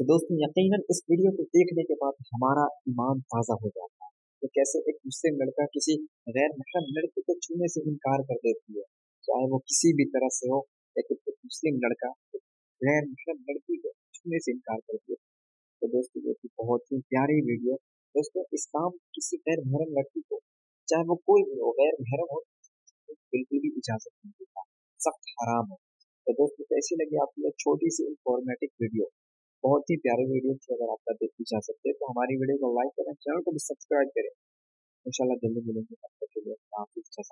तो दोस्तों, यकीनन इस वीडियो को देखने के बाद हमारा ईमान ताज़ा हो जाता है। तो कैसे एक मुस्लिम लड़का किसी गैर महरम लड़के को छूने से इनकार कर देती है? चाहे वो किसी भी तरह से हो, लेकिन एक मुस्लिम लड़का गैर महरम लड़की को छूने से इनकार कर दिया तो दोस्तों, ये बहुत ही प्यारी वीडियो दोस्तों, इस्लाम किसी गैर महरम लड़की को, चाहे वो कोई भी हो, गैर महरम हो, बिल्कुल भी इजाज़त नहीं देता। सख्त हराम है। तो दोस्तों कैसी लगी आपकी छोटी सी इंफॉर्मेटिव वीडियो। बहुत ही प्यारे वीडियो थे अगर आपका देखी जा सकते हैं तो हमारी वीडियो को लाइक करें चैनल को भी सब्सक्राइब करें। इंशाल्लाह जल्दी मिलेंगे तब तक के लिए। काफ़ी अच्छा